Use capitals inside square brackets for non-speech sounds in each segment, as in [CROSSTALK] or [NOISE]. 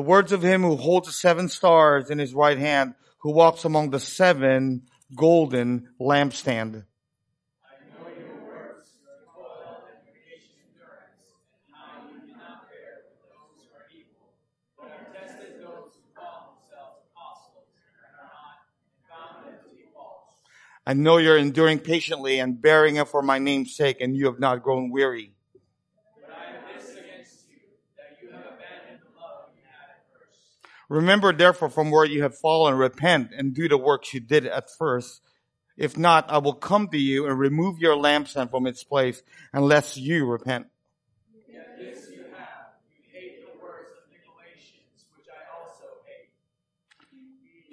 The words of him who holds the seven stars in his right hand, who walks among the seven golden lampstand. I know you're enduring patiently and bearing it for my name's sake, and you have not grown weary. Remember therefore from where you have fallen, repent and do the works you did at first. If not, I will come to you and remove your lampstand from its place unless you repent.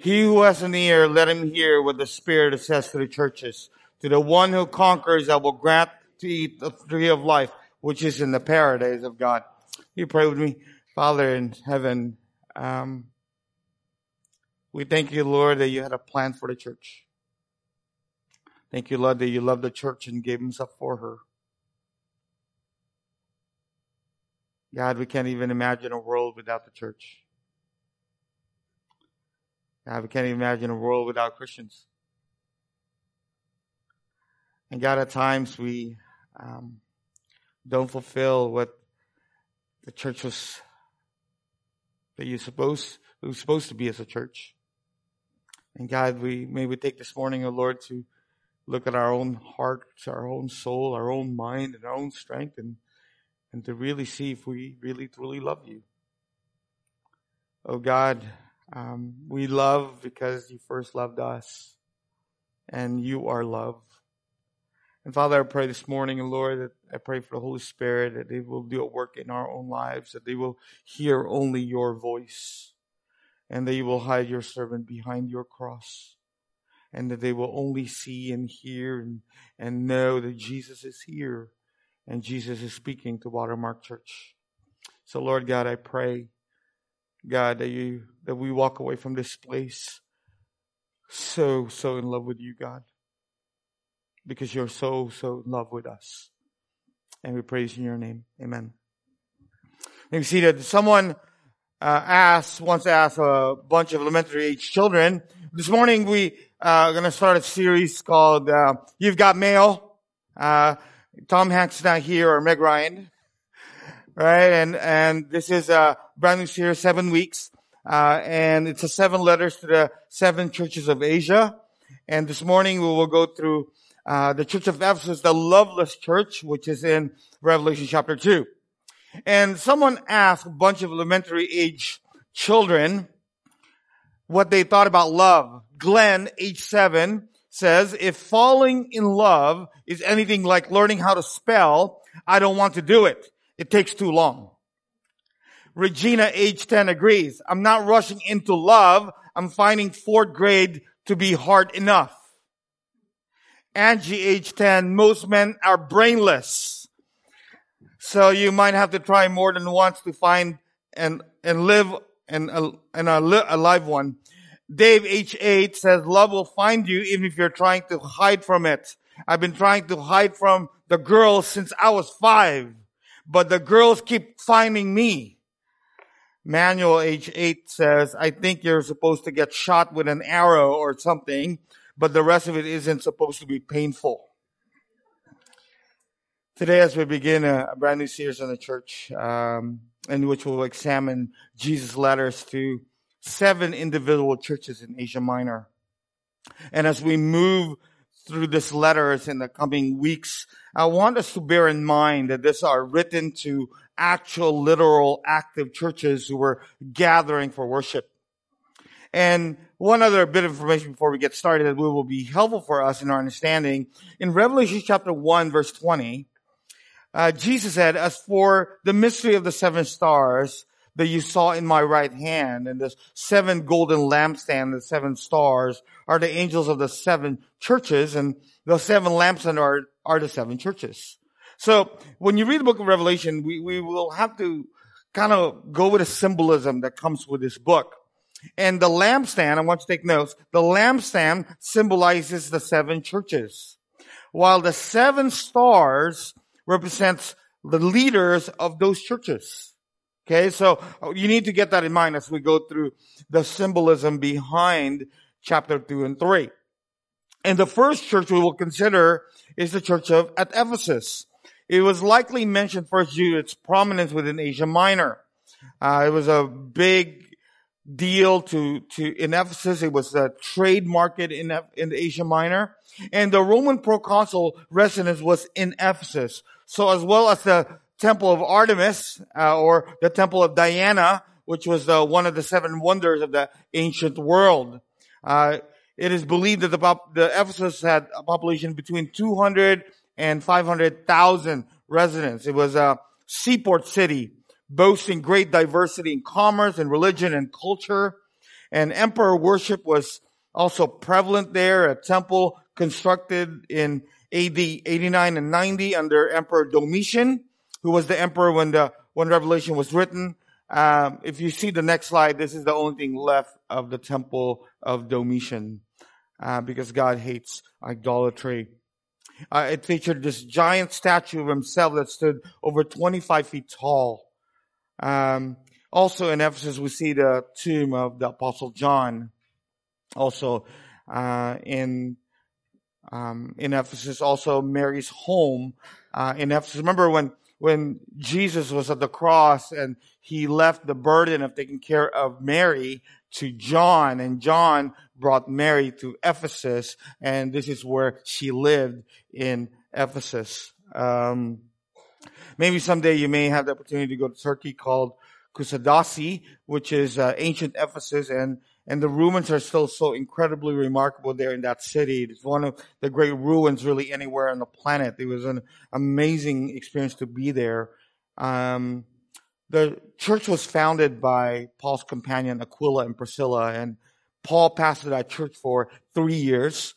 He who has an ear, let him hear what the Spirit says to the churches. To the one who conquers, I will grant to eat the tree of life, which is in the paradise of God. You pray with me, Father in heaven. Um, we thank you, Lord, that you had a plan for the church. Thank you, Lord, that you loved the church and gave himself for her. God, we can't even imagine a world without the church. God, we can't even imagine a world without Christians. And God, at times we um, don't fulfill what the church was that you're supposed we supposed to be as a church. And God, we may we take this morning, O oh Lord, to look at our own hearts, our own soul, our own mind, and our own strength, and and to really see if we really truly love you. Oh God, um, we love because you first loved us, and you are love. And Father, I pray this morning, O Lord, that I pray for the Holy Spirit that they will do a work in our own lives, that they will hear only your voice, and that you will hide your servant behind your cross, and that they will only see and hear and, and know that Jesus is here and Jesus is speaking to Watermark Church. So Lord God, I pray, God, that you, that we walk away from this place so, so in love with you, God because you're so, so in love with us. And we praise in your name. Amen. You see that someone uh, asked, once asked a bunch of elementary age children. This morning we uh, are going to start a series called uh, "You've Got Mail." Uh, Tom Hanks is not here, or Meg Ryan, right? And and this is a brand new series, seven weeks, uh, and it's a seven letters to the seven churches of Asia. And this morning we will go through uh, the church of Ephesus, the loveless church, which is in Revelation chapter 2. And someone asked a bunch of elementary age children what they thought about love. Glenn, age seven, says, if falling in love is anything like learning how to spell, I don't want to do it. It takes too long. Regina, age 10, agrees. I'm not rushing into love. I'm finding fourth grade to be hard enough. Angie, age 10, most men are brainless. So you might have to try more than once to find and, and live and, and a, a live one. Dave, age 8, says, love will find you even if you're trying to hide from it. I've been trying to hide from the girls since I was five, but the girls keep finding me. Manuel, age 8, says, I think you're supposed to get shot with an arrow or something but the rest of it isn't supposed to be painful. Today, as we begin a, a brand new series on the church, um, in which we'll examine Jesus' letters to seven individual churches in Asia Minor. And as we move through these letters in the coming weeks, I want us to bear in mind that these are written to actual, literal, active churches who were gathering for worship. And one other bit of information before we get started that will be helpful for us in our understanding. In Revelation chapter 1 verse 20, uh, Jesus said, as for the mystery of the seven stars that you saw in my right hand and the seven golden lampstands, the seven stars are the angels of the seven churches and the seven lampstands are, are the seven churches. So when you read the book of Revelation, we, we will have to kind of go with a symbolism that comes with this book. And the lampstand, I want you to take notes, the lampstand symbolizes the seven churches. While the seven stars represents the leaders of those churches. Okay, so you need to get that in mind as we go through the symbolism behind chapter 2 and 3. And the first church we will consider is the church of at Ephesus. It was likely mentioned first due to its prominence within Asia Minor. Uh, it was a big deal to, to, in Ephesus. It was a trade market in, in Asia Minor. And the Roman proconsul residence was in Ephesus. So as well as the temple of Artemis, uh, or the temple of Diana, which was uh, one of the seven wonders of the ancient world. Uh, it is believed that the, the Ephesus had a population between 200 and 500,000 residents. It was a seaport city boasting great diversity in commerce and religion and culture. And emperor worship was also prevalent there. A temple constructed in AD 89 and 90 under Emperor Domitian, who was the emperor when the when Revelation was written. Um, if you see the next slide, this is the only thing left of the temple of Domitian, uh, because God hates idolatry. Uh, it featured this giant statue of himself that stood over 25 feet tall. Um, also in Ephesus, we see the tomb of the Apostle John. Also, uh, in um, in Ephesus, also Mary's home uh, in Ephesus. Remember when when Jesus was at the cross and he left the burden of taking care of Mary to John, and John brought Mary to Ephesus, and this is where she lived in Ephesus. Um, Maybe someday you may have the opportunity to go to Turkey called Kusadasi, which is uh, ancient Ephesus, and and the ruins are still so incredibly remarkable there in that city. It's one of the great ruins really anywhere on the planet. It was an amazing experience to be there. Um, the church was founded by Paul's companion Aquila and Priscilla, and Paul pastored that church for three years.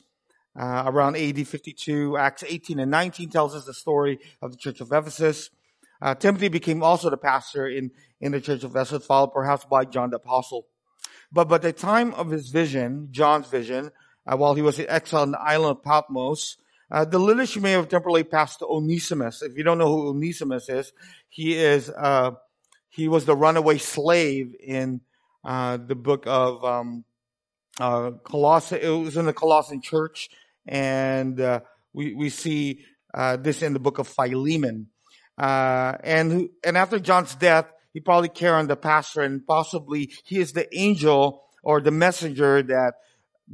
Uh, around AD 52, Acts 18 and 19 tells us the story of the church of Ephesus. Uh, Timothy became also the pastor in, in the church of Ephesus, followed perhaps by John the apostle. But by the time of his vision, John's vision, uh, while he was in exile on the island of Patmos, uh, the leadership may have temporarily passed to Onesimus. If you don't know who Onesimus is, he is uh, he was the runaway slave in uh, the book of um, uh. It was in the Colossian church, and uh, we we see uh, this in the book of Philemon. Uh, and and after John's death, he probably carried on the pastor, and possibly he is the angel or the messenger that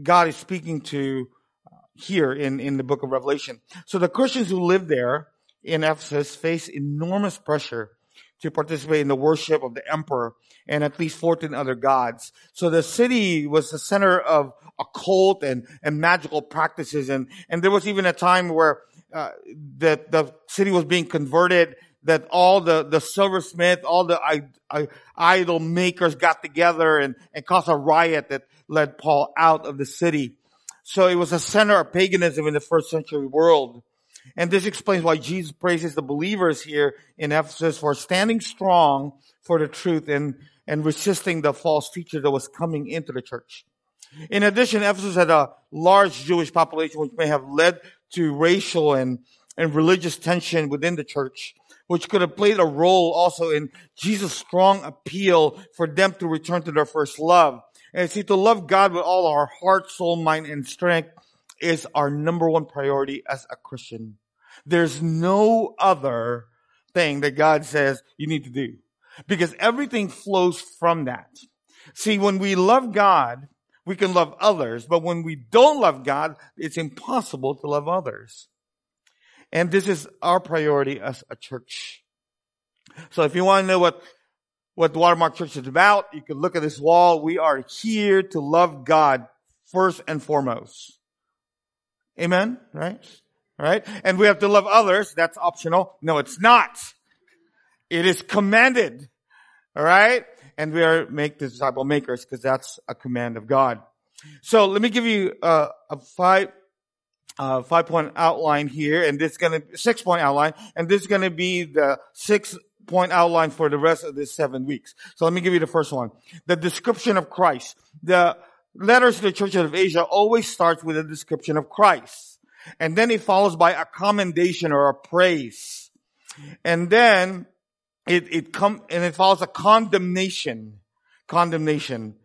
God is speaking to here in in the book of Revelation. So the Christians who lived there in Ephesus face enormous pressure to participate in the worship of the emperor and at least 14 other gods. So the city was the center of occult and, and magical practices. And, and there was even a time where, uh, that the city was being converted, that all the, the silversmith, all the I, I, idol makers got together and, and caused a riot that led Paul out of the city. So it was a center of paganism in the first century world. And this explains why Jesus praises the believers here in Ephesus for standing strong for the truth and, and resisting the false teacher that was coming into the church. In addition, Ephesus had a large Jewish population which may have led to racial and, and religious tension within the church, which could have played a role also in Jesus' strong appeal for them to return to their first love. And see, to love God with all our heart, soul, mind, and strength is our number one priority as a Christian. There's no other thing that God says you need to do because everything flows from that. See, when we love God, we can love others, but when we don't love God, it's impossible to love others. And this is our priority as a church. So if you want to know what, what the Watermark Church is about, you can look at this wall. We are here to love God first and foremost. Amen? Right? Right? And we have to love others. That's optional. No, it's not. It is commanded. All right? And we are make disciple makers because that's a command of God. So let me give you uh, a five, uh, five point outline here, and this is gonna six point outline, and this is gonna be the six point outline for the rest of this seven weeks. So let me give you the first one: the description of Christ. The letters to the churches of Asia always starts with a description of Christ, and then it follows by a commendation or a praise, and then it, it come, and it follows a condemnation. Condemnation.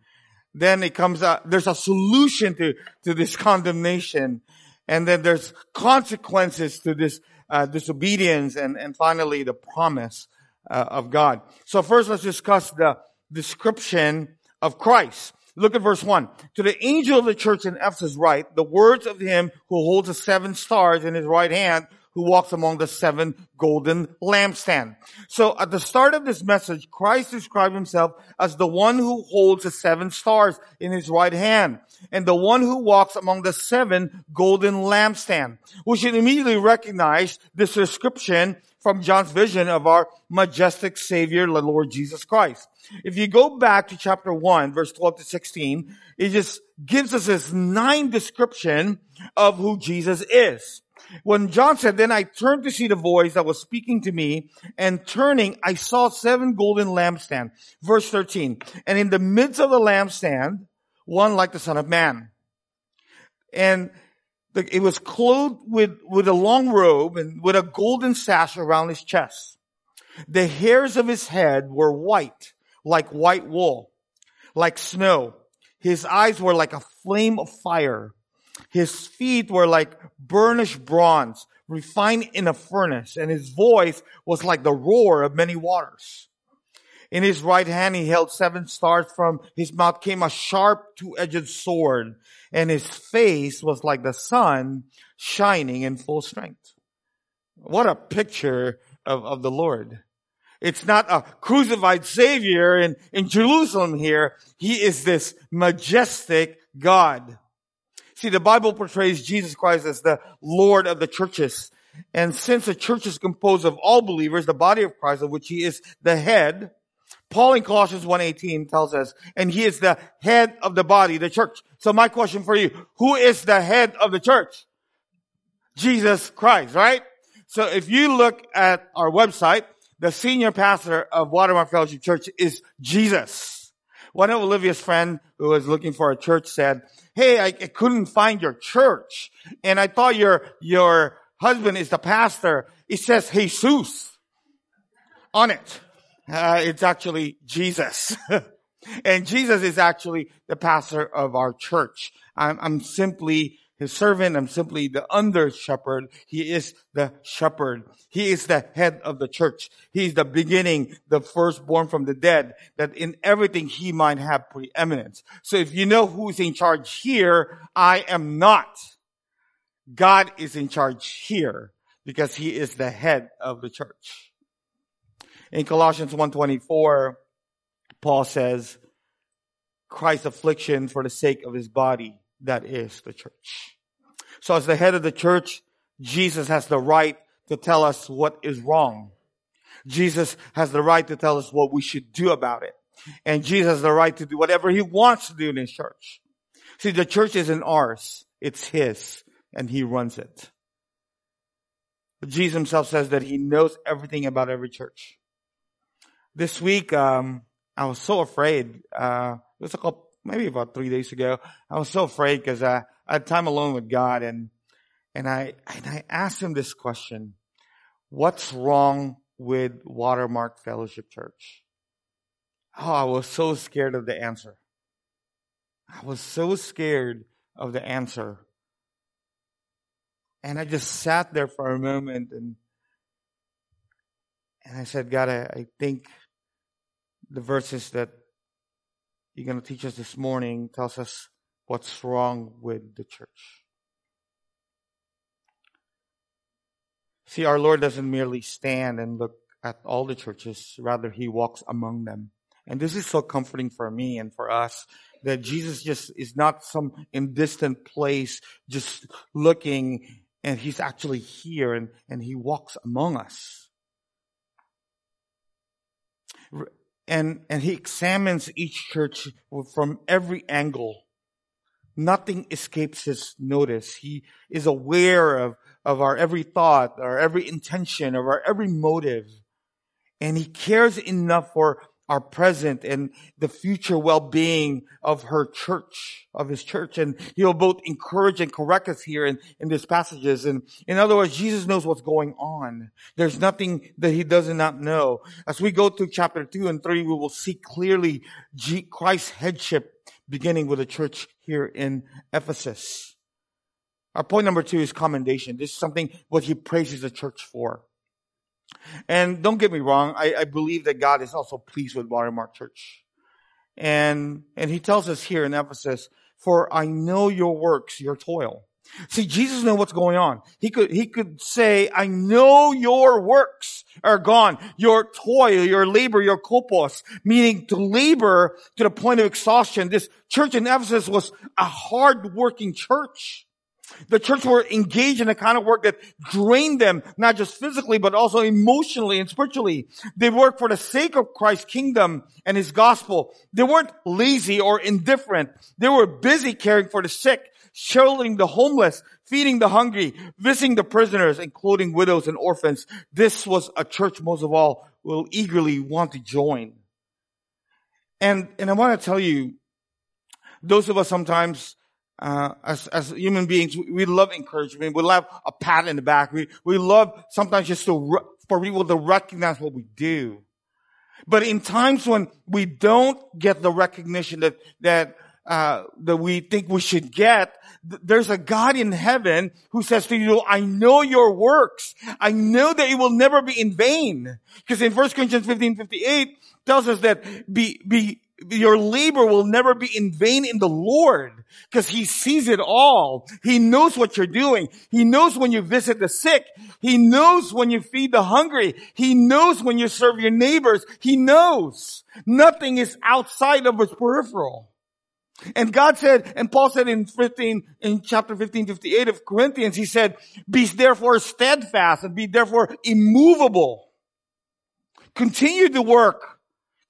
Then it comes out, there's a solution to, to this condemnation. And then there's consequences to this, uh, disobedience and, and finally the promise uh, of God. So first let's discuss the description of Christ. Look at verse 1. To the angel of the church in Ephesus write, the words of him who holds the seven stars in his right hand, who walks among the seven golden lampstands. So at the start of this message, Christ described himself as the one who holds the seven stars in his right hand and the one who walks among the seven golden lampstands. We should immediately recognize this description from John's vision of our majestic Savior, the Lord Jesus Christ. If you go back to chapter 1, verse 12 to 16, it just gives us this nine description of who Jesus is. When John said, then I turned to see the voice that was speaking to me and turning, I saw seven golden lampstands. Verse 13. And in the midst of the lampstand, one like the son of man. And it was clothed with, with a long robe and with a golden sash around his chest. The hairs of his head were white, like white wool, like snow. His eyes were like a flame of fire. His feet were like burnished bronze, refined in a furnace, and his voice was like the roar of many waters. In his right hand he held seven stars. From his mouth came a sharp two-edged sword, and his face was like the sun shining in full strength. What a picture of, of the Lord. It's not a crucified savior in, in Jerusalem here. He is this majestic God. See, the Bible portrays Jesus Christ as the Lord of the churches. And since the church is composed of all believers, the body of Christ, of which he is the head, Paul in Colossians 1.18 tells us, and he is the head of the body, the church. So my question for you, who is the head of the church? Jesus Christ, right? So if you look at our website, the senior pastor of Watermark Fellowship Church is Jesus. One of Olivia's friend who was looking for a church said, Hey, I, I couldn't find your church. And I thought your, your husband is the pastor. It says Jesus on it. Uh, it's actually Jesus. [LAUGHS] and Jesus is actually the pastor of our church. I'm, I'm simply his servant. I'm simply the under shepherd. He is the shepherd. He is the head of the church. He's the beginning, the firstborn from the dead, that in everything he might have preeminence. So if you know who's in charge here, I am not. God is in charge here because he is the head of the church. In Colossians 1.24, Paul says, Christ's affliction for the sake of his body, that is the church. So as the head of the church, Jesus has the right to tell us what is wrong. Jesus has the right to tell us what we should do about it. And Jesus has the right to do whatever he wants to do in his church. See, the church isn't ours. It's his and he runs it. But Jesus himself says that he knows everything about every church this week, um, I was so afraid. Uh, it was a couple, maybe about three days ago. I was so afraid because uh, I had time alone with God, and and I and I asked him this question: What's wrong with Watermark Fellowship Church? Oh, I was so scared of the answer. I was so scared of the answer. And I just sat there for a moment and and I said, God, I, I think the verses that you're going to teach us this morning tells us what's wrong with the church. See, our Lord doesn't merely stand and look at all the churches, rather he walks among them. And this is so comforting for me and for us that Jesus just is not some in distant place just looking and he's actually here and, and he walks among us and, and he examines each church from every angle. Nothing escapes his notice. He is aware of, of our every thought, our every intention, of our every motive. And he cares enough for our present and the future well-being of her church, of his church. And he'll both encourage and correct us here in, in these passages. And in other words, Jesus knows what's going on. There's nothing that he does not know. As we go through chapter two and three, we will see clearly Christ's headship beginning with the church here in Ephesus. Our point number two is commendation. This is something what he praises the church for. And don't get me wrong, I, I believe that God is also pleased with Watermark Church. And, and he tells us here in Ephesus, for I know your works, your toil. See, Jesus knew what's going on. He could, he could say, I know your works are gone. Your toil, your labor, your kopos, meaning to labor to the point of exhaustion. This church in Ephesus was a hard working church. The church were engaged in a kind of work that drained them, not just physically, but also emotionally and spiritually. They worked for the sake of Christ's kingdom and his gospel. They weren't lazy or indifferent. They were busy caring for the sick, sheltering the homeless, feeding the hungry, visiting the prisoners, and clothing widows and orphans. This was a church most of all will eagerly want to join. And, and I want to tell you, those of us sometimes uh, as, as human beings, we love encouragement. We love a pat in the back. We, we love sometimes just to, for people to recognize what we do. But in times when we don't get the recognition that, that, uh, that we think we should get, there's a God in heaven who says to you, I know your works. I know that it will never be in vain. Because in 1 Corinthians 15, 58 tells us that be, be, your labor will never be in vain in the Lord because he sees it all. He knows what you're doing. He knows when you visit the sick. He knows when you feed the hungry. He knows when you serve your neighbors. He knows nothing is outside of his peripheral. And God said, and Paul said in 15, in chapter 15, 58 of Corinthians, he said, be therefore steadfast and be therefore immovable. Continue to work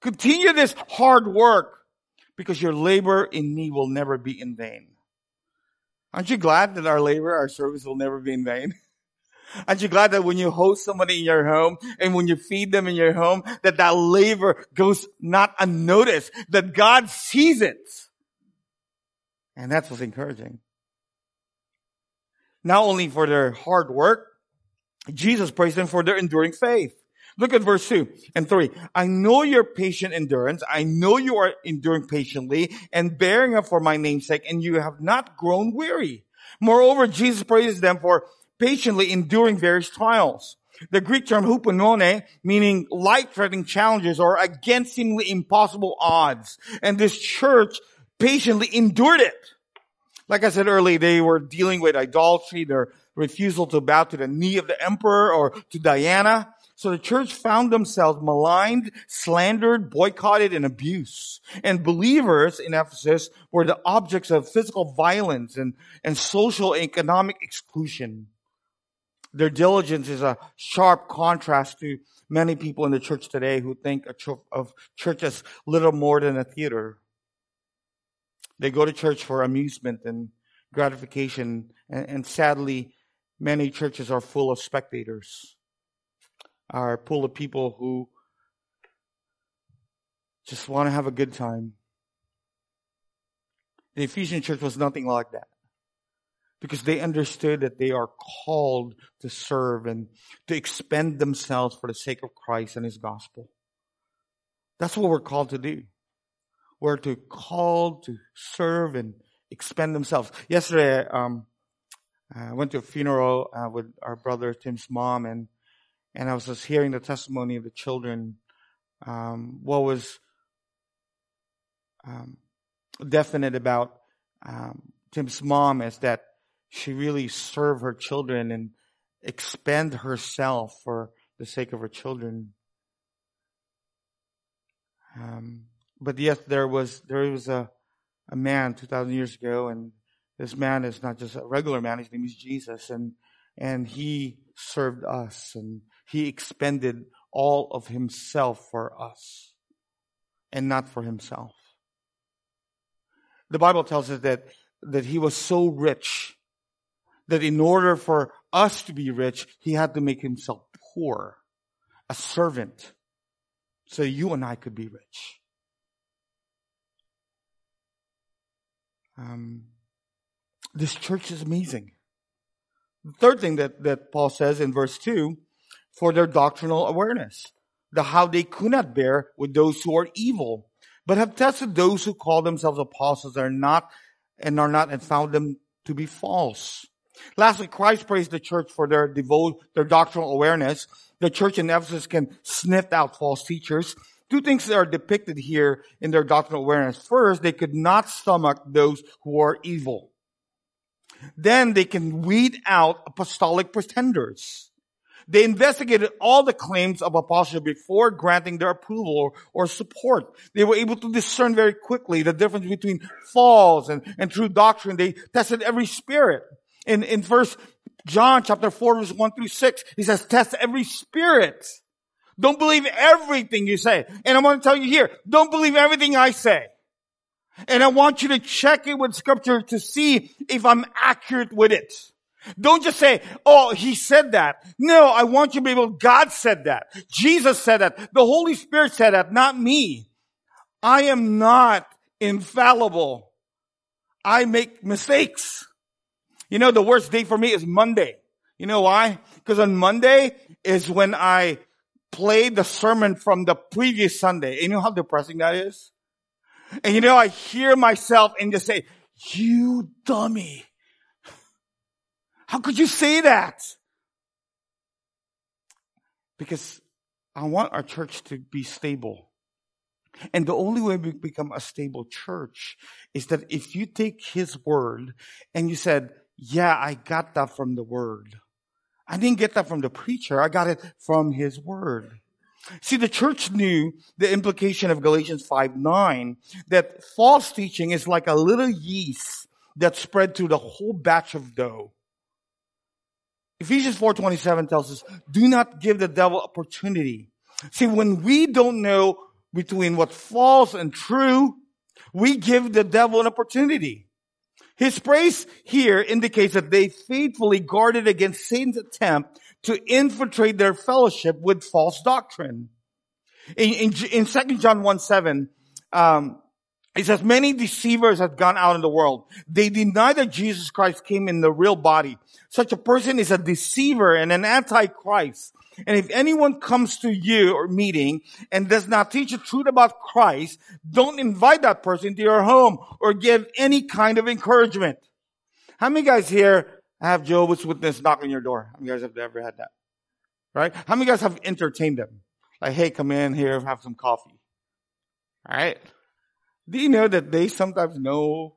Continue this hard work because your labor in me will never be in vain. Aren't you glad that our labor, our service will never be in vain? [LAUGHS] Aren't you glad that when you host somebody in your home and when you feed them in your home, that that labor goes not unnoticed, that God sees it. And that's what's encouraging. Not only for their hard work, Jesus praised them for their enduring faith. Look at verse 2 and 3. I know your patient endurance. I know you are enduring patiently and bearing up for my name's sake, and you have not grown weary. Moreover, Jesus praises them for patiently enduring various trials. The Greek term hupomone, meaning life-threatening challenges or against seemingly impossible odds. And this church patiently endured it. Like I said earlier, they were dealing with idolatry, their refusal to bow to the knee of the emperor or to Diana. So the church found themselves maligned, slandered, boycotted, and abused. And believers in Ephesus were the objects of physical violence and, and social and economic exclusion. Their diligence is a sharp contrast to many people in the church today who think of church as little more than a theater. They go to church for amusement and gratification, and, and sadly, many churches are full of spectators are full of people who just want to have a good time. The Ephesian church was nothing like that. Because they understood that they are called to serve and to expend themselves for the sake of Christ and His gospel. That's what we're called to do. We're to call to serve and expend themselves. Yesterday, um, I went to a funeral uh, with our brother Tim's mom, and and I was just hearing the testimony of the children. Um, what was um, definite about um, Tim's mom is that she really served her children and expend herself for the sake of her children. Um, but yes, there was there was a a man two thousand years ago, and this man is not just a regular man; his name is Jesus, and and he served us and he expended all of himself for us and not for himself. The Bible tells us that, that he was so rich that in order for us to be rich, he had to make himself poor, a servant, so you and I could be rich. Um, this church is amazing. The third thing that, that Paul says in verse 2 for their doctrinal awareness, the how they could not bear with those who are evil, but have tested those who call themselves apostles are not and are not and found them to be false. Lastly, Christ praised the church for their devote, their doctrinal awareness. The church in Ephesus can sniff out false teachers. Two things that are depicted here in their doctrinal awareness. First, they could not stomach those who are evil. Then they can weed out apostolic pretenders. They investigated all the claims of apostleship before granting their approval or, or support. They were able to discern very quickly the difference between false and, and true doctrine. They tested every spirit. In, in verse John chapter 4 verse 1 through 6, he says, test every spirit. Don't believe everything you say. And I want to tell you here, don't believe everything I say. And I want you to check it with scripture to see if I'm accurate with it. Don't just say, oh, he said that. No, I want you to be able, God said that. Jesus said that. The Holy Spirit said that, not me. I am not infallible. I make mistakes. You know, the worst day for me is Monday. You know why? Because on Monday is when I play the sermon from the previous Sunday. And you know how depressing that is? And you know, I hear myself and just say, you dummy. How could you say that? Because I want our church to be stable. And the only way we become a stable church is that if you take his word and you said, yeah, I got that from the word. I didn't get that from the preacher. I got it from his word. See, the church knew the implication of Galatians 5 9 that false teaching is like a little yeast that spread through the whole batch of dough. Ephesians 4.27 tells us, do not give the devil opportunity. See, when we don't know between what's false and true, we give the devil an opportunity. His praise here indicates that they faithfully guarded against Satan's attempt to infiltrate their fellowship with false doctrine. In, in, in 2 John 1 7, um, it's says many deceivers have gone out in the world. They deny that Jesus Christ came in the real body. Such a person is a deceiver and an antichrist. And if anyone comes to you or meeting and does not teach the truth about Christ, don't invite that person to your home or give any kind of encouragement. How many guys here have Jehovah's Witness knock on your door? How many guys have ever had that? Right? How many guys have entertained them? Like, hey, come in here, have some coffee. All right? Do you know that they sometimes know,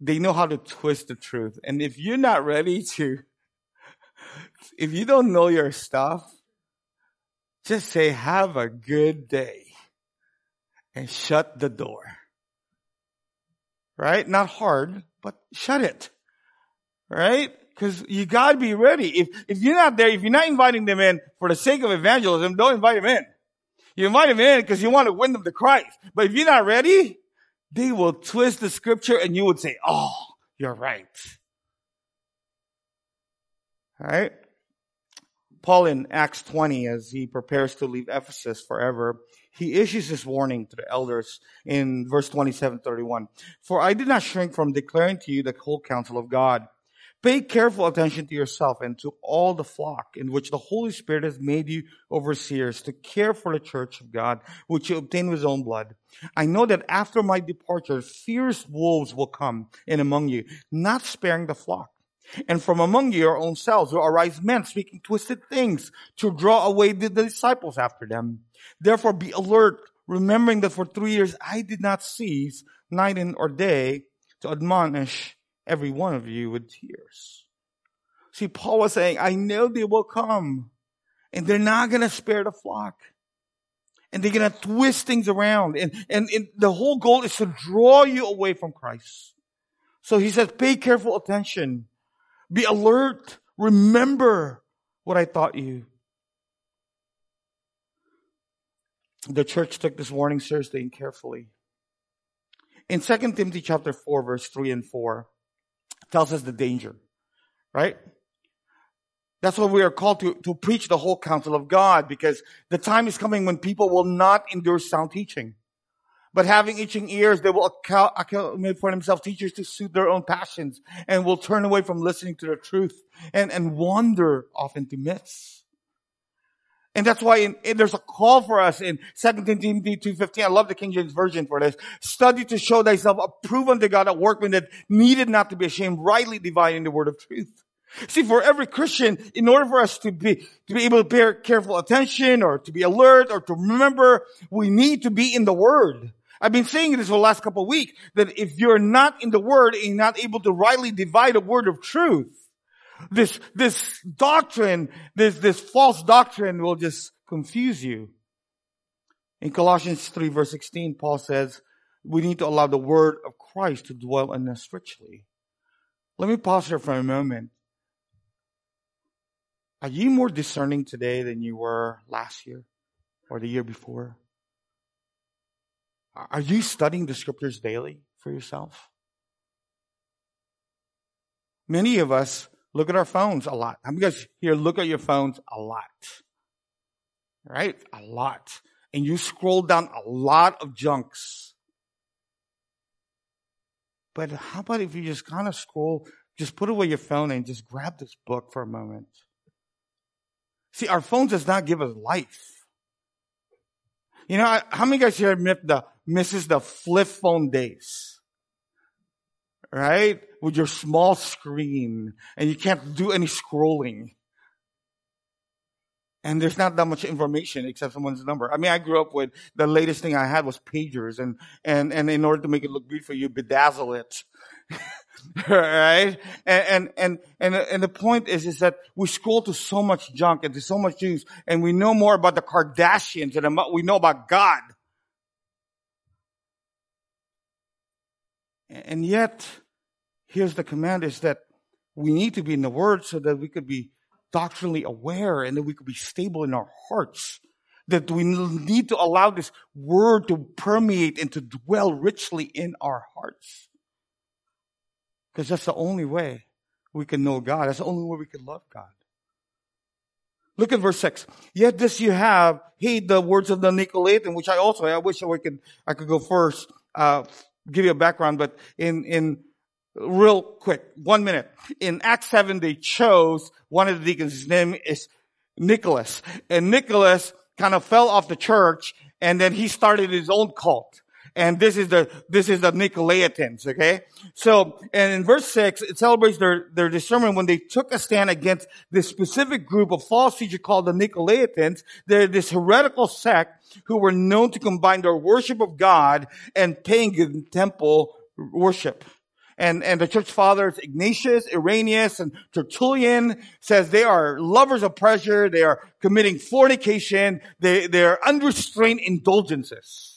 they know how to twist the truth? And if you're not ready to, [LAUGHS] if you don't know your stuff, just say, have a good day and shut the door. Right? Not hard, but shut it. Right? Cause you gotta be ready. If, if you're not there, if you're not inviting them in for the sake of evangelism, don't invite them in. You invite them in because you want to win them to Christ. But if you're not ready, they will twist the scripture and you would say, oh, you're right. All right. Paul in Acts 20, as he prepares to leave Ephesus forever, he issues this warning to the elders in verse 27, 31. For I did not shrink from declaring to you the whole counsel of God. Pay careful attention to yourself and to all the flock in which the Holy Spirit has made you overseers to care for the church of God, which you obtained with his own blood. I know that after my departure, fierce wolves will come in among you, not sparing the flock. And from among your own selves will arise men speaking twisted things to draw away the disciples after them. Therefore be alert, remembering that for three years I did not cease night and or day to admonish every one of you with tears. See, Paul was saying, I know they will come and they're not going to spare the flock and they're going to twist things around. And, and, and, the whole goal is to draw you away from Christ. So he says, pay careful attention. Be alert. Remember what I taught you. The church took this warning seriously and carefully. In 2 Timothy chapter 4 verse 3 and 4, tells us the danger, right? That's why we are called to, to preach the whole counsel of God because the time is coming when people will not endure sound teaching. But having itching ears, they will account, account for themselves teachers to suit their own passions and will turn away from listening to the truth and, and wander off into myths. And that's why in, in, there's a call for us in 2 Timothy 2.15. I love the King James Version for this. Study to show thyself approved unto God, a workman that needed not to be ashamed, rightly dividing the word of truth. See, for every Christian, in order for us to be, to be able to bear careful attention or to be alert or to remember, we need to be in the Word. I've been saying this for the last couple of weeks, that if you're not in the Word and you're not able to rightly divide the Word of truth, this, this doctrine, this, this false doctrine will just confuse you. In Colossians 3 verse 16, Paul says, we need to allow the Word of Christ to dwell in us richly. Let me pause here for a moment. Are you more discerning today than you were last year or the year before? Are you studying the scriptures daily for yourself? Many of us look at our phones a lot. How many guys here look at your phones a lot? Right? A lot. And you scroll down a lot of junks. But how about if you just kind of scroll, just put away your phone and just grab this book for a moment? See, our phone does not give us life. You know, how many guys here admit the misses the flip phone days? Right? With your small screen and you can't do any scrolling. And there's not that much information except someone's number. I mean, I grew up with the latest thing I had was pagers and, and, and in order to make it look beautiful, you bedazzle it. [LAUGHS] right? And, and, and, and, the point is, is that we scroll to so much junk and to so much news and we know more about the Kardashians than we know about God. And yet, here's the command is that we need to be in the Word so that we could be doctrinally aware and that we could be stable in our hearts. That we need to allow this Word to permeate and to dwell richly in our hearts. Because that's the only way we can know God. That's the only way we can love God. Look at verse 6. Yet this you have, heed the words of the Nicolaitan, which I also, I wish I could, I could go first, uh, give you a background, but in, in, real quick, one minute. In Acts 7, they chose one of the deacons. His name is Nicholas. And Nicholas kind of fell off the church and then he started his own cult. And this is the, this is the Nicolaitans, okay? So, and in verse 6, it celebrates their, their discernment when they took a stand against this specific group of false teachers called the Nicolaitans. They're this heretical sect who were known to combine their worship of God and pagan temple worship. And, and the church fathers, Ignatius, Irenaeus, and Tertullian says they are lovers of pleasure. They are committing fornication. They, they're unrestrained indulgences.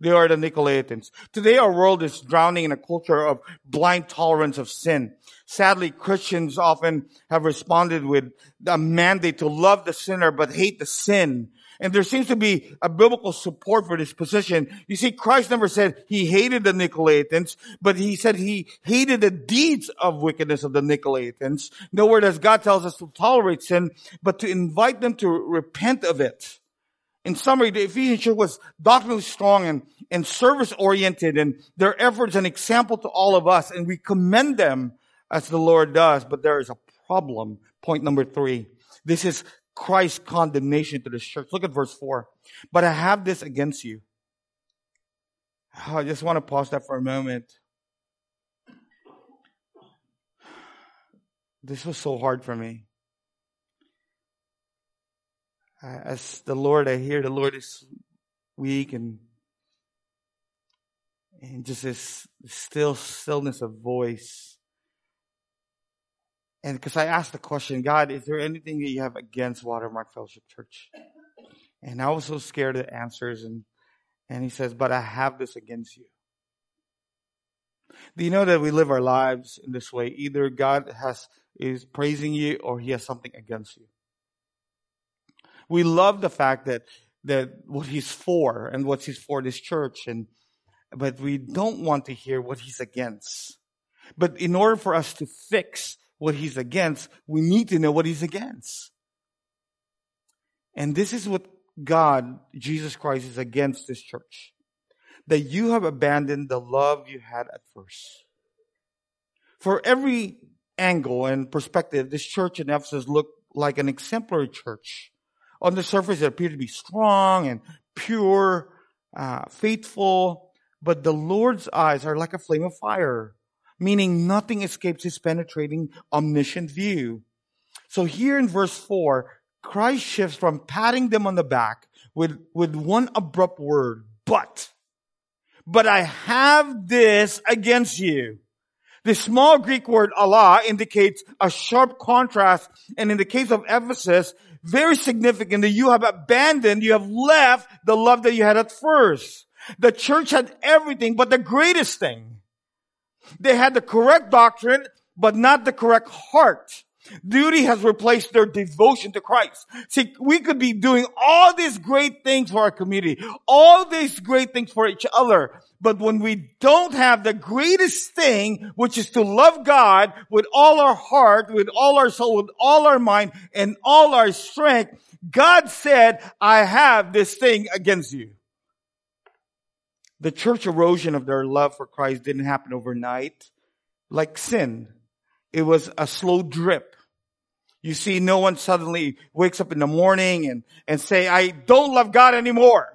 They are the Nicolaitans. Today our world is drowning in a culture of blind tolerance of sin. Sadly, Christians often have responded with a mandate to love the sinner but hate the sin. And there seems to be a biblical support for this position. You see, Christ never said he hated the Nicolaitans, but he said he hated the deeds of wickedness of the Nicolaitans. Nowhere does God tells us to tolerate sin, but to invite them to repent of it. In summary, the Ephesian church was doctrinally strong and, and service oriented and their efforts an example to all of us and we commend them as the Lord does. But there is a problem. Point number three. This is Christ's condemnation to the church. Look at verse four. But I have this against you. Oh, I just want to pause that for a moment. This was so hard for me as the Lord, I hear the Lord is weak and and just this still stillness of voice. And because I asked the question, God, is there anything that you have against Watermark Fellowship Church? And I was so scared of the answers and and he says, But I have this against you. Do you know that we live our lives in this way? Either God has is praising you or he has something against you. We love the fact that, that what he's for and what he's for this church and, but we don't want to hear what he's against. But in order for us to fix what he's against, we need to know what he's against. And this is what God, Jesus Christ, is against this church. That you have abandoned the love you had at first. For every angle and perspective, this church in Ephesus looked like an exemplary church. On the surface, it appeared to be strong and pure, uh, faithful, but the Lord's eyes are like a flame of fire, meaning nothing escapes his penetrating, omniscient view. So here in verse 4, Christ shifts from patting them on the back with, with one abrupt word, but. But I have this against you. The small Greek word alla indicates a sharp contrast. And in the case of Ephesus, very significant that you have abandoned, you have left the love that you had at first. The church had everything but the greatest thing. They had the correct doctrine, but not the correct heart. Duty has replaced their devotion to Christ. See, we could be doing all these great things for our community, all these great things for each other. But when we don't have the greatest thing, which is to love God with all our heart, with all our soul, with all our mind, and all our strength, God said, I have this thing against you. The church erosion of their love for Christ didn't happen overnight. Like sin. It was a slow drip. You see, no one suddenly wakes up in the morning and, and say, I don't love God anymore.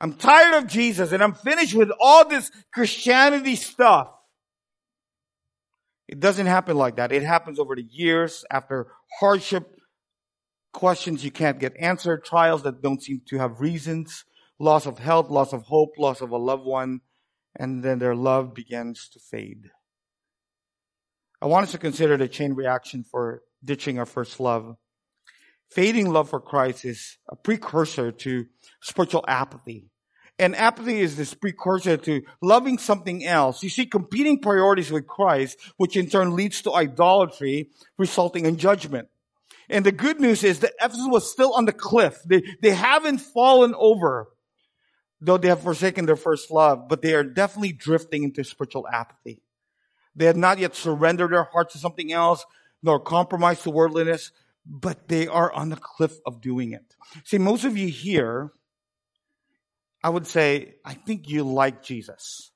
I'm tired of Jesus and I'm finished with all this Christianity stuff. It doesn't happen like that. It happens over the years after hardship, questions you can't get answered, trials that don't seem to have reasons, loss of health, loss of hope, loss of a loved one, and then their love begins to fade. I want us to consider the chain reaction for ditching our first love. Fading love for Christ is a precursor to spiritual apathy. And apathy is this precursor to loving something else. You see competing priorities with Christ, which in turn leads to idolatry, resulting in judgment. And the good news is that Ephesus was still on the cliff. They, they haven't fallen over, though they have forsaken their first love, but they are definitely drifting into spiritual apathy. They have not yet surrendered their hearts to something else, nor compromised to worldliness, but they are on the cliff of doing it. See, most of you here, I would say, I think you like Jesus.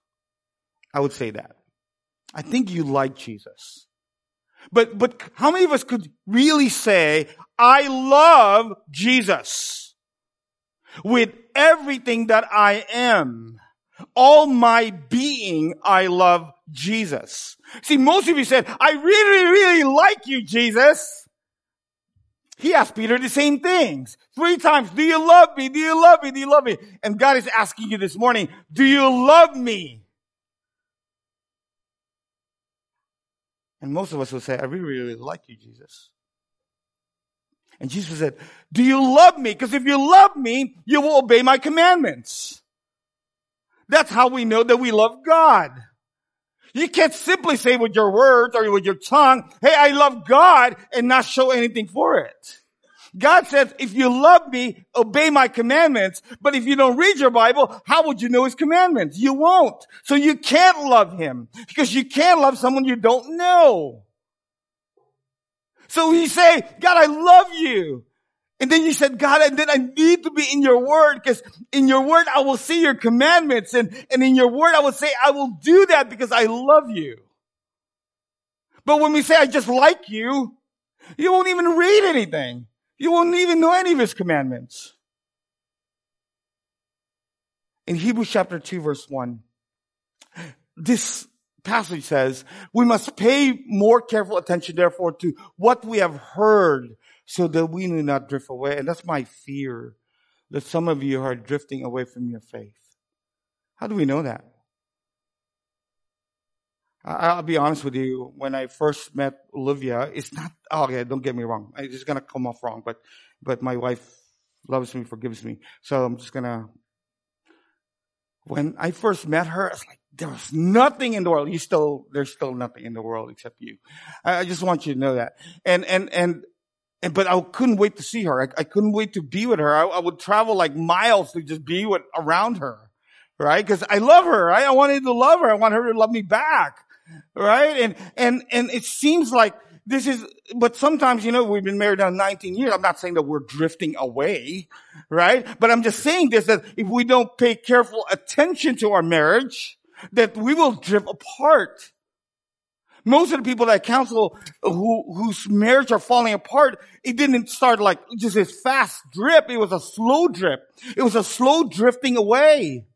I would say that. I think you like Jesus. But, but how many of us could really say, I love Jesus with everything that I am? All my being, I love Jesus. See, most of you said, I really, really like you, Jesus. He asked Peter the same things. Three times. Do you love me? Do you love me? Do you love me? And God is asking you this morning, do you love me? And most of us will say, I really, really like you, Jesus. And Jesus said, do you love me? Because if you love me, you will obey my commandments. That's how we know that we love God. You can't simply say with your words or with your tongue, hey, I love God and not show anything for it. God says, if you love me, obey my commandments. But if you don't read your Bible, how would you know his commandments? You won't. So you can't love him because you can't love someone you don't know. So we say, God, I love you. And then you said, God, and then I need to be in your word because in your word, I will see your commandments. And, and in your word, I will say, I will do that because I love you. But when we say, I just like you, you won't even read anything. You won't even know any of his commandments. In Hebrews chapter 2 verse 1, this passage says, we must pay more careful attention therefore to what we have heard so that we do not drift away. And that's my fear that some of you are drifting away from your faith. How do we know that? I'll be honest with you. When I first met Olivia, it's not, oh, okay, don't get me wrong. It's just going to come off wrong, but, but my wife loves me, forgives me. So I'm just going to, when I first met her, it's like, there was nothing in the world. You still, there's still nothing in the world except you. I, I just want you to know that. And, and, and, and, but I couldn't wait to see her. I, I couldn't wait to be with her. I, I, would travel like miles to just be with, around her, right? Cause I love her. Right? I wanted to love her. I want her to love me back. right? And, and, and it seems like this is, but sometimes, you know, we've been married now 19 years. I'm not saying that we're drifting away, right? But I'm just saying this, that if we don't pay careful attention to our marriage, that we will drift apart. Most of the people that counsel who, whose marriage are falling apart, it didn't start like just this fast drip. It was a slow drip. It was a slow drifting away.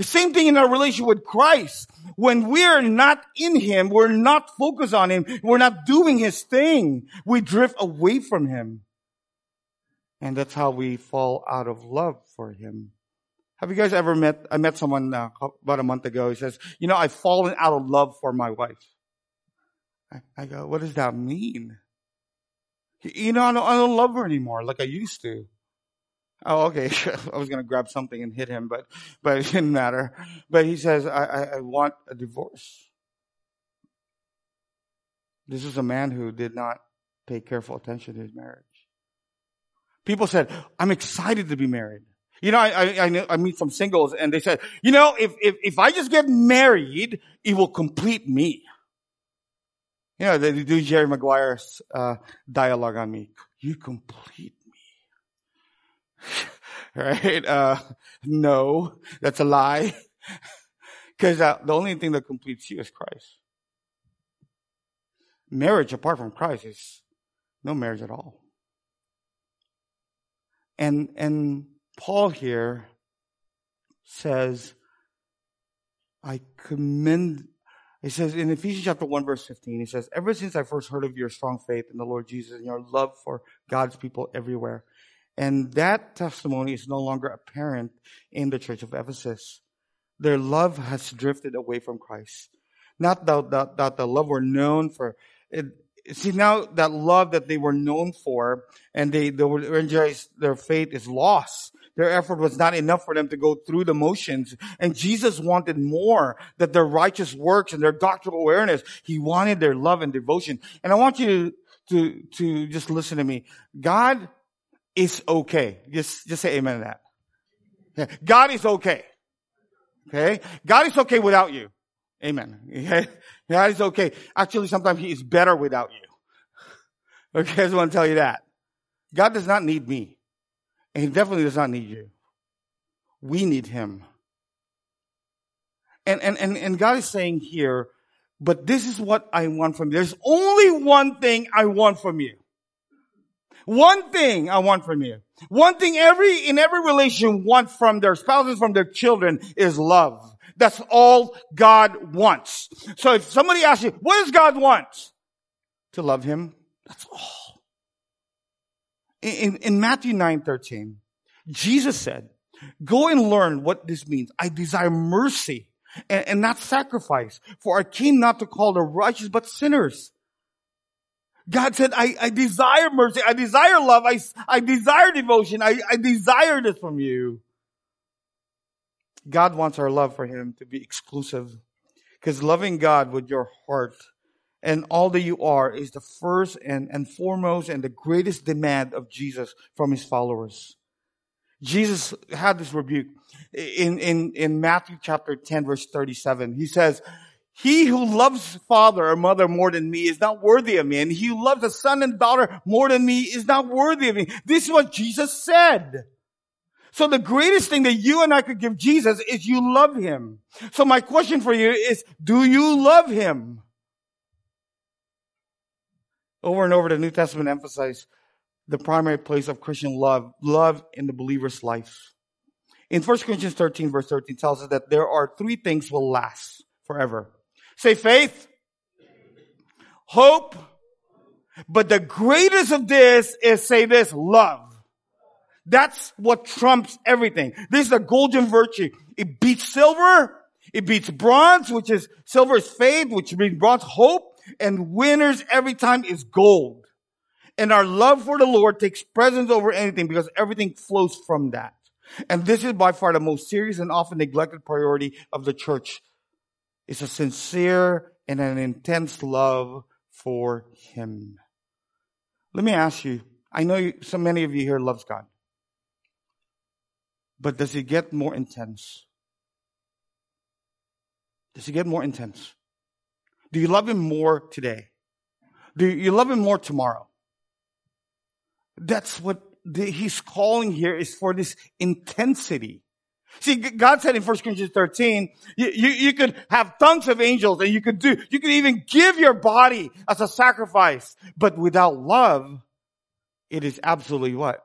Same thing in our relationship with Christ. When we're not in Him, we're not focused on Him, we're not doing His thing, we drift away from Him. And that's how we fall out of love for Him. Have you guys ever met, I met someone uh, about a month ago. He says, you know, I've fallen out of love for my wife. I, go, what does that mean? You know, I don't, I don't love her anymore like I used to. Oh, okay. [LAUGHS] I was going to grab something and hit him, but, but it didn't matter. But he says, I, I, I want a divorce. This is a man who did not pay careful attention to his marriage. People said, I'm excited to be married. You know, I, I, I, I meet some singles and they said, you know, if, if, if I just get married, it will complete me. You know, they do Jerry Maguire's, uh, dialogue on me. You complete me. [LAUGHS] right? Uh, no, that's a lie. [LAUGHS] Because uh, the only thing that completes you is Christ. Marriage apart from Christ is no marriage at all. And and Paul here says, I commend. He says in Ephesians chapter 1 verse 15, he says, ever since I first heard of your strong faith in the Lord Jesus and your love for God's people everywhere, and that testimony is no longer apparent in the church of Ephesus. Their love has drifted away from Christ. Not that, that, that the love were known for. It, see now that love that they were known for and they, they were their faith is lost. Their effort was not enough for them to go through the motions. And Jesus wanted more that their righteous works and their doctrinal awareness. He wanted their love and devotion. And I want you to, to, to just listen to me. God is okay. Just, just say amen to that. [LAUGHS] God is okay. Okay? God is okay without you. Amen. [LAUGHS] Okay? God is okay. Actually, sometimes He is better without you. [LAUGHS] Okay, I just want to tell you that. God does not need me. And He definitely does not need you. We need Him. And, and, and, and God is saying here, but this is what I want from you. There's only one thing I want from you. One thing I want from you. One thing every, in every relation want from their spouses, from their children is love. That's all God wants. So if somebody asks you, what does God want? To love Him. That's all. In, in Matthew 9, 13, Jesus said, go and learn what this means. I desire mercy and, and not sacrifice, for I came not to call the righteous, but sinners. God said, I, I desire mercy. I desire love. I, I desire devotion. I, I desire this from you. God wants our love for Him to be exclusive. Because loving God with your heart and all that you are is the first and, and foremost and the greatest demand of Jesus from His followers. Jesus had this rebuke in, in, in Matthew chapter 10 verse 37. He says, he who loves father or mother more than me is not worthy of me. And he who loves a son and daughter more than me is not worthy of me. This is what Jesus said. So the greatest thing that you and I could give Jesus is you love him. So my question for you is, do you love him? Over and over, the New Testament emphasizes the primary place of Christian love, love in the believer's life. In 1 Corinthians 13 verse 13 tells us that there are three things will last forever. Say faith, hope, but the greatest of this is say this, love. That's what trumps everything. This is a golden virtue. It beats silver. It beats bronze, which is silver is faith, which means bronze hope, and winners every time is gold. And our love for the Lord takes precedence over anything because everything flows from that. And this is by far the most serious and often neglected priority of the church It's a sincere and an intense love for Him. Let me ask you, I know you, so many of you here loves God. But does it get more intense? Does it get more intense? Do you love him more today? Do you love him more tomorrow? That's what the, he's calling here is for this intensity. See, God said in 1 Corinthians 13, you, you, you, could have tons of angels and you could do, you could even give your body as a sacrifice. But without love, it is absolutely what?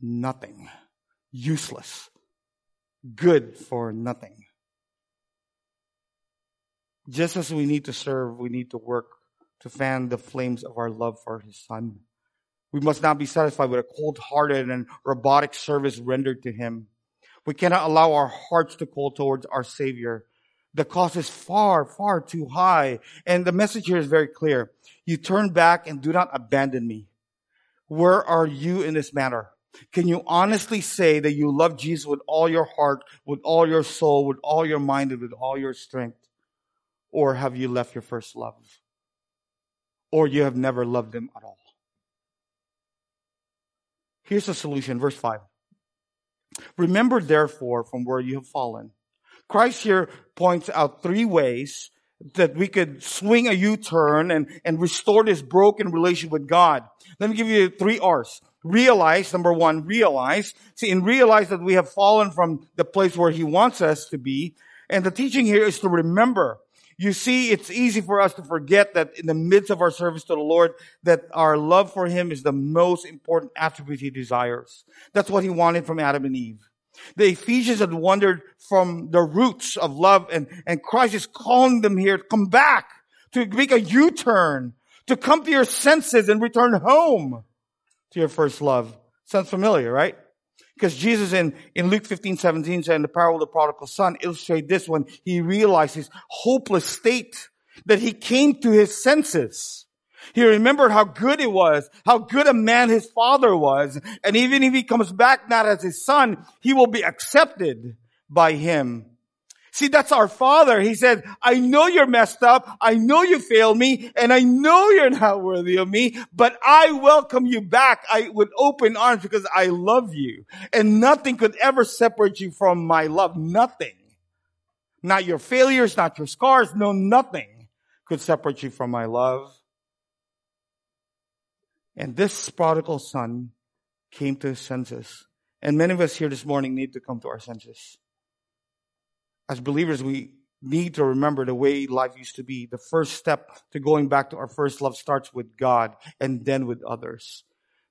Nothing. Useless. Good for nothing. Just as we need to serve, we need to work to fan the flames of our love for his son. We must not be satisfied with a cold-hearted and robotic service rendered to him. We cannot allow our hearts to cool towards our Savior. The cost is far, far too high. And the message here is very clear. You turn back and do not abandon me. Where are you in this matter? Can you honestly say that you love Jesus with all your heart, with all your soul, with all your mind, and with all your strength? Or have you left your first love? or you have never loved him at all. Here's the solution, verse 5. Remember therefore from where you have fallen. Christ here points out three ways that we could swing a U-turn and, and restore this broken relation with God. Let me give you three R's. Realize, number one, realize. See, and realize that we have fallen from the place where He wants us to be. And the teaching here is to remember. You see, it's easy for us to forget that in the midst of our service to the Lord, that our love for Him is the most important attribute He desires. That's what He wanted from Adam and Eve. The Ephesians had wandered from the roots of love and, and Christ is calling them here to come back, to make a U-turn, to come to your senses and return home to your first love. Sounds familiar, right? Because Jesus in, in Luke 15, 17 said in the parable of the prodigal son illustrate this when he realized his hopeless state, that he came to his senses. He remembered how good it was, how good a man his father was, and even if he comes back not as his son, he will be accepted by him See, that's our father. He said, I know you're messed up. I know you failed me and I know you're not worthy of me, but I welcome you back. I with open arms because I love you and nothing could ever separate you from my love. Nothing. Not your failures, not your scars. No, nothing could separate you from my love. And this prodigal son came to his senses. And many of us here this morning need to come to our senses as believers, we need to remember the way life used to be. The first step to going back to our first love starts with God and then with others.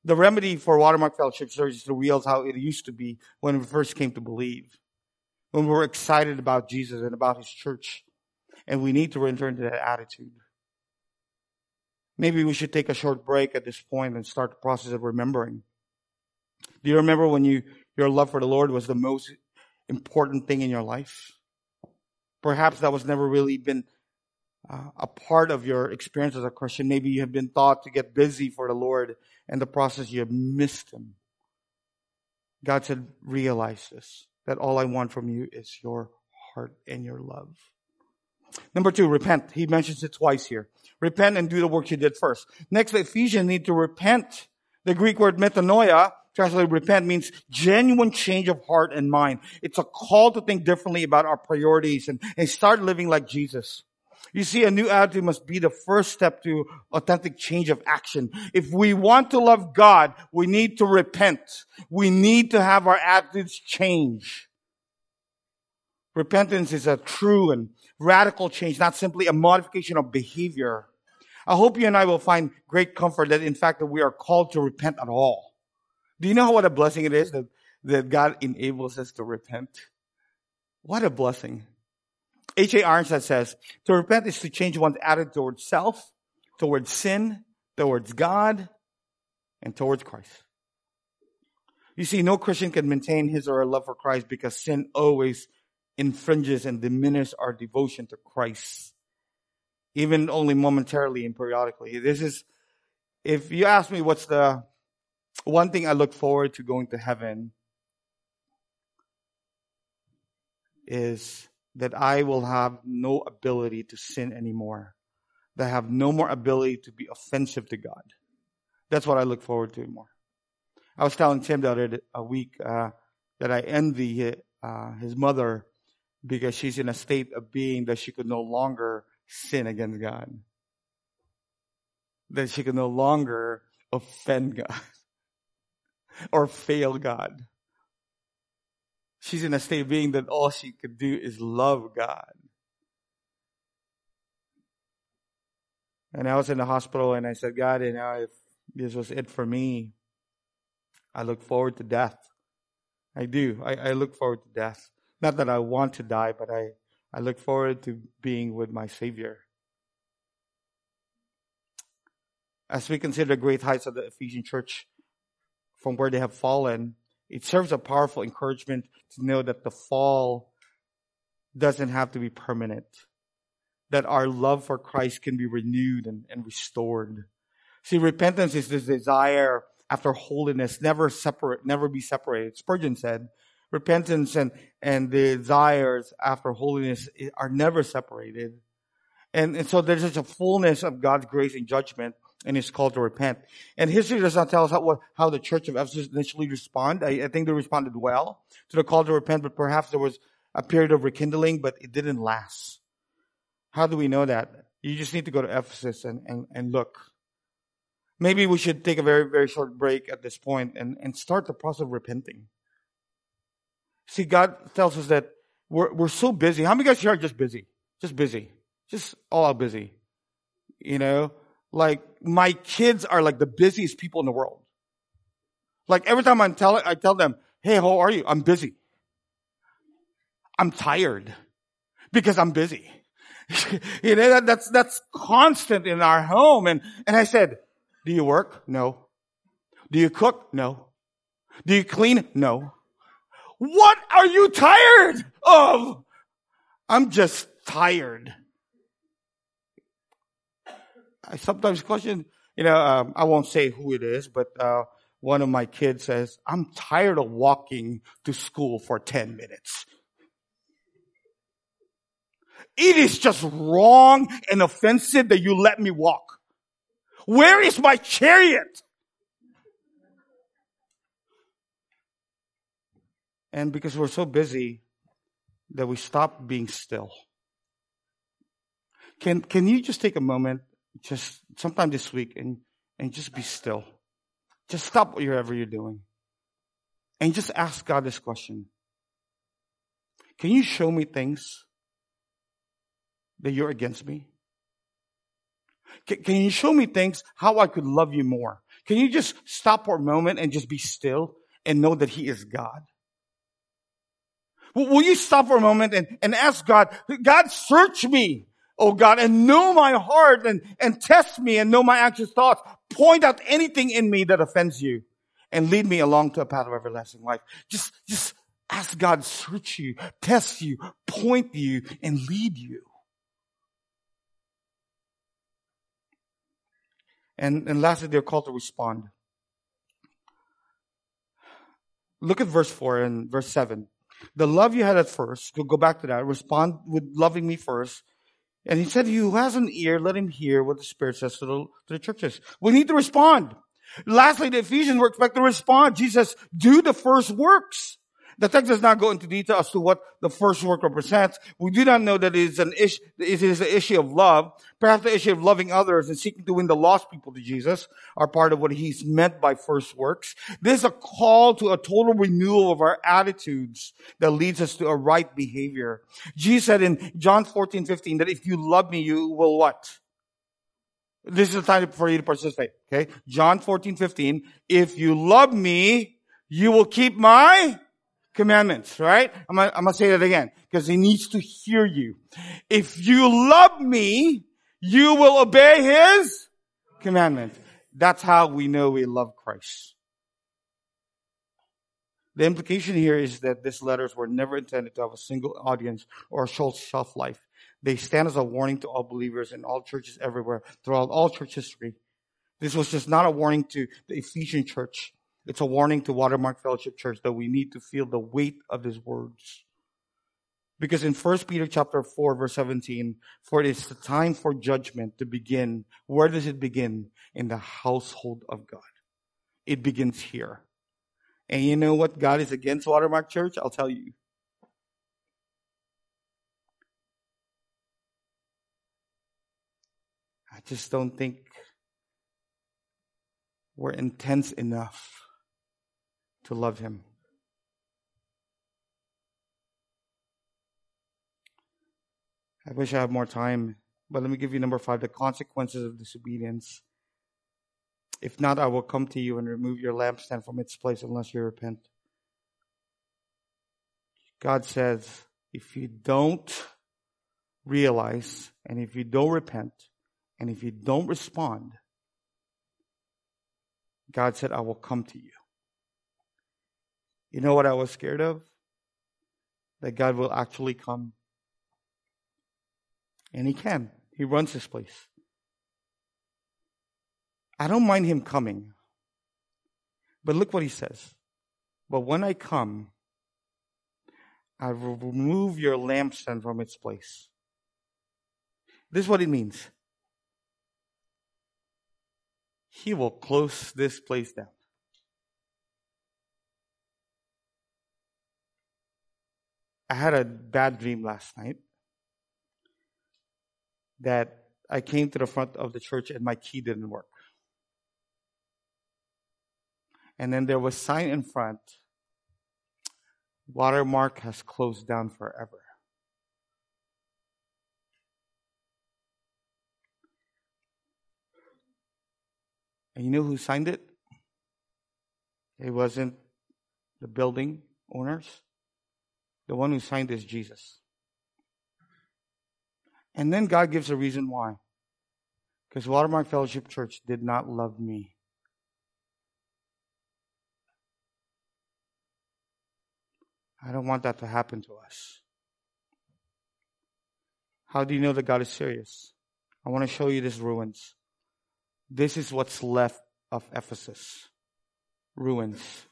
The remedy for Watermark Fellowship Church realize how it used to be when we first came to believe. When we were excited about Jesus and about His church. And we need to return to that attitude. Maybe we should take a short break at this point and start the process of remembering. Do you remember when you, your love for the Lord was the most important thing in your life? Perhaps that was never really been uh, a part of your experience as a Christian. Maybe you have been taught to get busy for the Lord and the process you have missed Him. God said, realize this, that all I want from you is your heart and your love. Number two, repent. He mentions it twice here. Repent and do the work you did first. Next, the Ephesians need to repent. The Greek word metanoia translated repent means genuine change of heart and mind. It's a call to think differently about our priorities and, and start living like Jesus. You see, a new attitude must be the first step to authentic change of action. If we want to love God, we need to repent. We need to have our attitudes change. Repentance is a true and radical change, not simply a modification of behavior. I hope you and I will find great comfort that in fact that we are called to repent at all. Do you know what a blessing it is that, that God enables us to repent? What a blessing. H.A. Ironside says, to repent is to change one's attitude towards self, towards sin, towards God, and towards Christ. You see, no Christian can maintain his or her love for Christ because sin always infringes and diminishes our devotion to Christ, even only momentarily and periodically. This is, if you ask me what's the one thing I look forward to going to heaven is that I will have no ability to sin anymore. That I have no more ability to be offensive to God. That's what I look forward to more. I was telling Tim the other a week uh, that I envy uh, his mother because she's in a state of being that she could no longer sin against God. That she could no longer offend God [LAUGHS] or fail God. She's in a state of being that all she could do is love God. And I was in the hospital and I said, God, you know, if this was it for me, I look forward to death. I do. I, I look forward to death. Not that I want to die, but I, I look forward to being with my Savior. As we consider the great heights of the Ephesian church from where they have fallen, it serves a powerful encouragement to know that the fall doesn't have to be permanent. That our love for Christ can be renewed and, and restored. See, repentance is this desire after holiness, never separate, never be separated. Spurgeon said, repentance and, and the desires after holiness are never separated. And, and so there's such a fullness of God's grace and judgment and it's called to repent. And history does not tell us how, how the church of Ephesus initially responded. I, I, think they responded well to the call to repent, but perhaps there was a period of rekindling, but it didn't last. How do we know that? You just need to go to Ephesus and, and, and look. Maybe we should take a very, very short break at this point and, and start the process of repenting. See, God tells us that we're, we're so busy. How many guys here are just busy? Just busy. Just all out busy. You know? Like, my kids are like the busiest people in the world. Like, every time I'm telling, I tell them, hey, how are you? I'm busy. I'm tired because I'm busy. [LAUGHS] you know, that, that's, that's constant in our home. And, and I said, do you work? No. Do you cook? No. Do you clean? No. What are you tired of? I'm just tired. I sometimes question, you know, um, I won't say who it is, but uh, one of my kids says, I'm tired of walking to school for 10 minutes. It is just wrong and offensive that you let me walk. Where is my chariot? And because we're so busy that we stop being still. Can, can you just take a moment, just sometime this week and, and just be still? Just stop whatever you're doing. And just ask God this question. Can you show me things that you're against me? Can, can you show me things how I could love you more? Can you just stop for a moment and just be still and know that He is God? Will you stop for a moment and, and ask God, God, search me, oh God, and know my heart and, and test me and know my anxious thoughts. Point out anything in me that offends you and lead me along to a path of everlasting life. Just, just ask God, search you, test you, point you, and lead you. And, and lastly, they're called to respond. Look at verse 4 and verse 7. The love you had at first, go back to that, respond with loving me first. And he said, who has an ear, let him hear what the Spirit says to the, to the churches. We need to respond. Lastly, the Ephesians were expected to respond. Jesus, do the first works. The text does not go into detail as to what the first work represents. We do not know that it is an issue, it is an issue of love. Perhaps the issue of loving others and seeking to win the lost people to Jesus are part of what he's meant by first works. This is a call to a total renewal of our attitudes that leads us to a right behavior. Jesus said in John 14, 15 that if you love me, you will what? This is the time for you to participate. Okay. John 14, 15. If you love me, you will keep my commandments, right? I'm gonna, I'm gonna say that again because he needs to hear you. If you love me, you will obey his commandments. That's how we know we love Christ. The implication here is that these letters were never intended to have a single audience or a short shelf life. They stand as a warning to all believers in all churches everywhere throughout all church history. This was just not a warning to the Ephesian church. It's a warning to Watermark Fellowship Church that we need to feel the weight of his words. Because in 1 Peter chapter 4 verse 17, for it is the time for judgment to begin. Where does it begin? In the household of God. It begins here. And you know what God is against Watermark Church? I'll tell you. I just don't think we're intense enough to love him. I wish I had more time, but let me give you number five the consequences of disobedience. If not, I will come to you and remove your lampstand from its place unless you repent. God says, if you don't realize and if you don't repent and if you don't respond, God said, I will come to you. You know what I was scared of? That God will actually come. And He can. He runs this place. I don't mind Him coming. But look what He says. But when I come, I will remove your lampstand from its place. This is what it means. He will close this place down. I had a bad dream last night that I came to the front of the church and my key didn't work. And then there was sign in front, watermark has closed down forever. And you know who signed it? It wasn't the building owners. The one who signed is Jesus. And then God gives a reason why. Because Watermark Fellowship Church did not love me. I don't want that to happen to us. How do you know that God is serious? I want to show you these ruins. This is what's left of Ephesus. Ruins.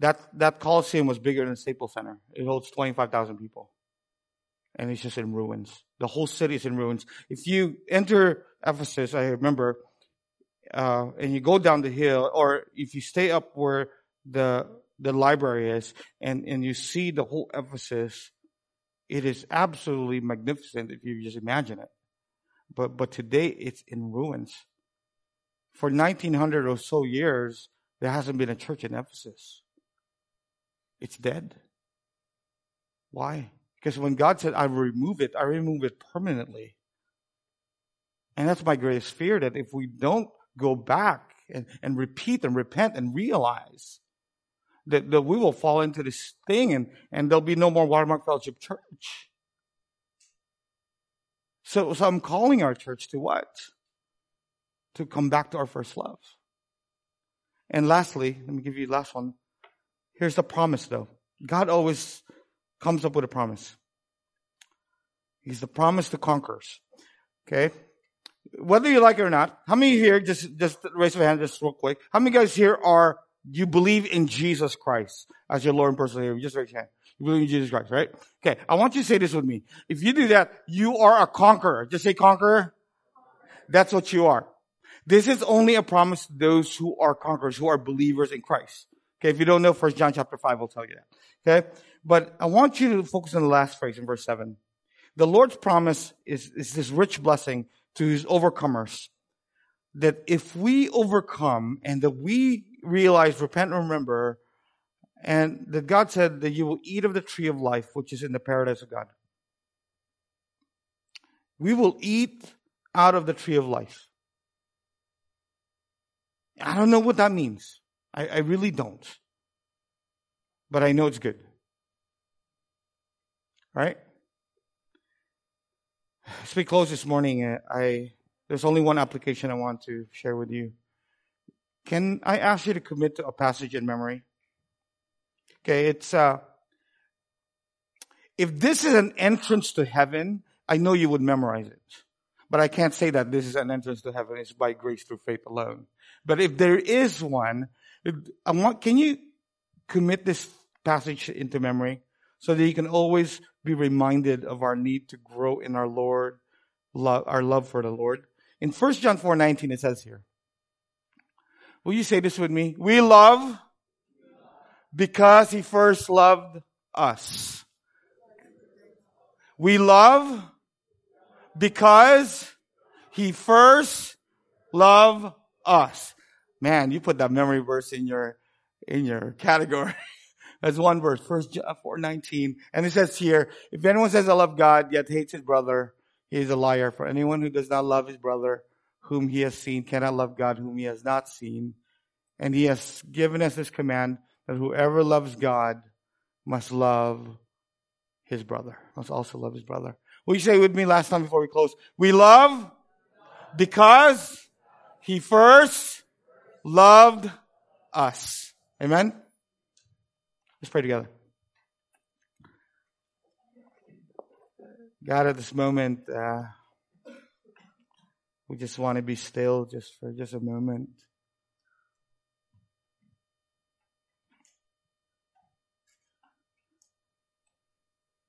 That, that Colosseum was bigger than Staples Center. It holds 25,000 people. And it's just in ruins. The whole city is in ruins. If you enter Ephesus, I remember, uh, and you go down the hill, or if you stay up where the, the library is, and, and you see the whole Ephesus, it is absolutely magnificent if you just imagine it. But, but today it's in ruins. For 1900 or so years, there hasn't been a church in Ephesus. It's dead. Why? Because when God said, I remove it, I remove it permanently. And that's my greatest fear that if we don't go back and, and repeat and repent and realize that, that we will fall into this thing and, and there'll be no more Watermark Fellowship Church. So, so I'm calling our church to what? To come back to our first love. And lastly, let me give you the last one. Here's the promise though. God always comes up with a promise. He's the promise to conquerors. Okay? Whether you like it or not, how many here, just, just raise your hand just real quick. How many guys here are, you believe in Jesus Christ as your Lord and personal Savior? Just raise your hand. You believe in Jesus Christ, right? Okay. I want you to say this with me. If you do that, you are a conqueror. Just say conqueror. That's what you are. This is only a promise to those who are conquerors, who are believers in Christ. Okay, if you don't know, First John chapter 5 will tell you that. Okay? But I want you to focus on the last phrase in verse 7. The Lord's promise is, is this rich blessing to his overcomers. That if we overcome and that we realize, repent and remember, and that God said that you will eat of the tree of life, which is in the paradise of God. We will eat out of the tree of life. I don't know what that means. I, I really don't. But I know it's good. Right? As we close this morning, uh, I there's only one application I want to share with you. Can I ask you to commit to a passage in memory? Okay, it's uh if this is an entrance to heaven, I know you would memorize it. But I can't say that this is an entrance to heaven. It's by grace through faith alone. But if there is one, I want, can you commit this passage into memory so that you can always be reminded of our need to grow in our Lord, love, our love for the Lord? In 1 John 4 19, it says here, Will you say this with me? We love because he first loved us. We love because He first loved us. Man, you put that memory verse in your, in your category. [LAUGHS] That's one verse, first John 4, 19. And it says here, if anyone says I love God, yet hates his brother, he is a liar. For anyone who does not love his brother, whom he has seen, cannot love God, whom he has not seen. And he has given us this command that whoever loves God must love his brother. Must also love his brother. Will you say with me last time before we close? We love because he first loved us. Amen? Let's pray together. God, at this moment, uh, we just want to be still just for just a moment.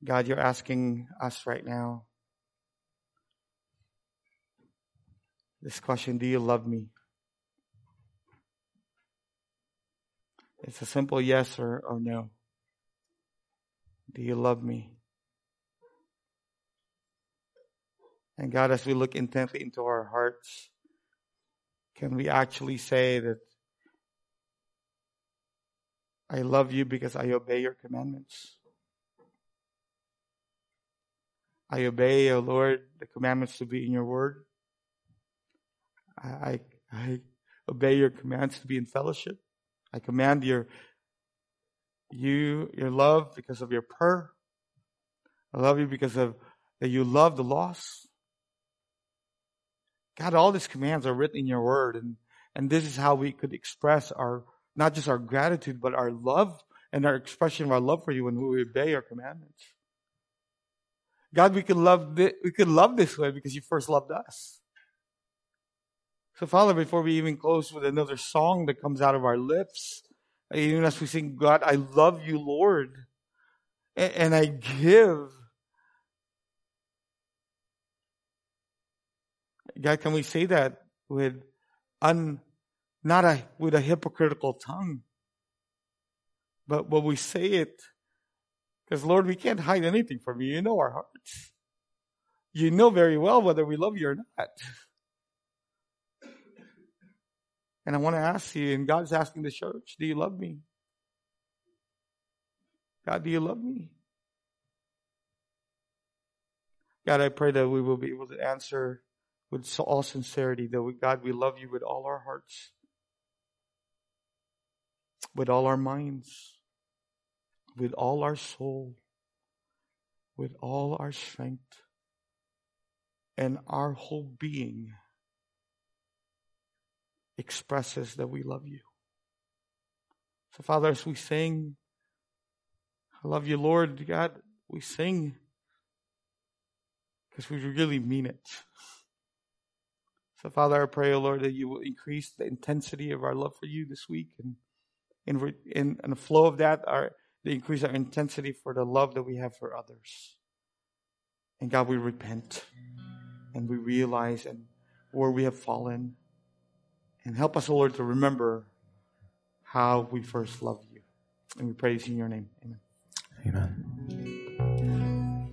God, you're asking us right now this question Do you love me? It's a simple yes or, or no. Do you love me? And God, as we look intently into our hearts, can we actually say that I love you because I obey your commandments? I obey, O oh Lord, the commandments to be in your word. I, I, I obey your commands to be in fellowship. I command your, you, your love because of your prayer. I love you because of that you love the lost. God, all these commands are written in your word and, and this is how we could express our, not just our gratitude, but our love and our expression of our love for you when we obey your commandments. God, we could love this, we could love this way because you first loved us. So Father, before we even close with another song that comes out of our lips, even as we sing, God, I love you, Lord, and I give. God, can we say that with un, not a, with a hypocritical tongue, but when we say it because, Lord, we can't hide anything from you. You know our hearts. You know very well whether we love you or not. And I want to ask you, and God's asking the church, do you love me? God, do you love me? God, I pray that we will be able to answer with all sincerity that we, God, we love you with all our hearts, with all our minds with all our soul, with all our strength, and our whole being expresses that we love you. So, Father, as we sing, I love you, Lord God, we sing because we really mean it. So, Father, I pray, O oh Lord, that you will increase the intensity of our love for you this week, and in in, in the flow of that, our to increase our intensity for the love that we have for others. And God, we repent and we realize and where we have fallen. And help us, O Lord, to remember how we first loved you. And we praise you in your name. Amen. Amen.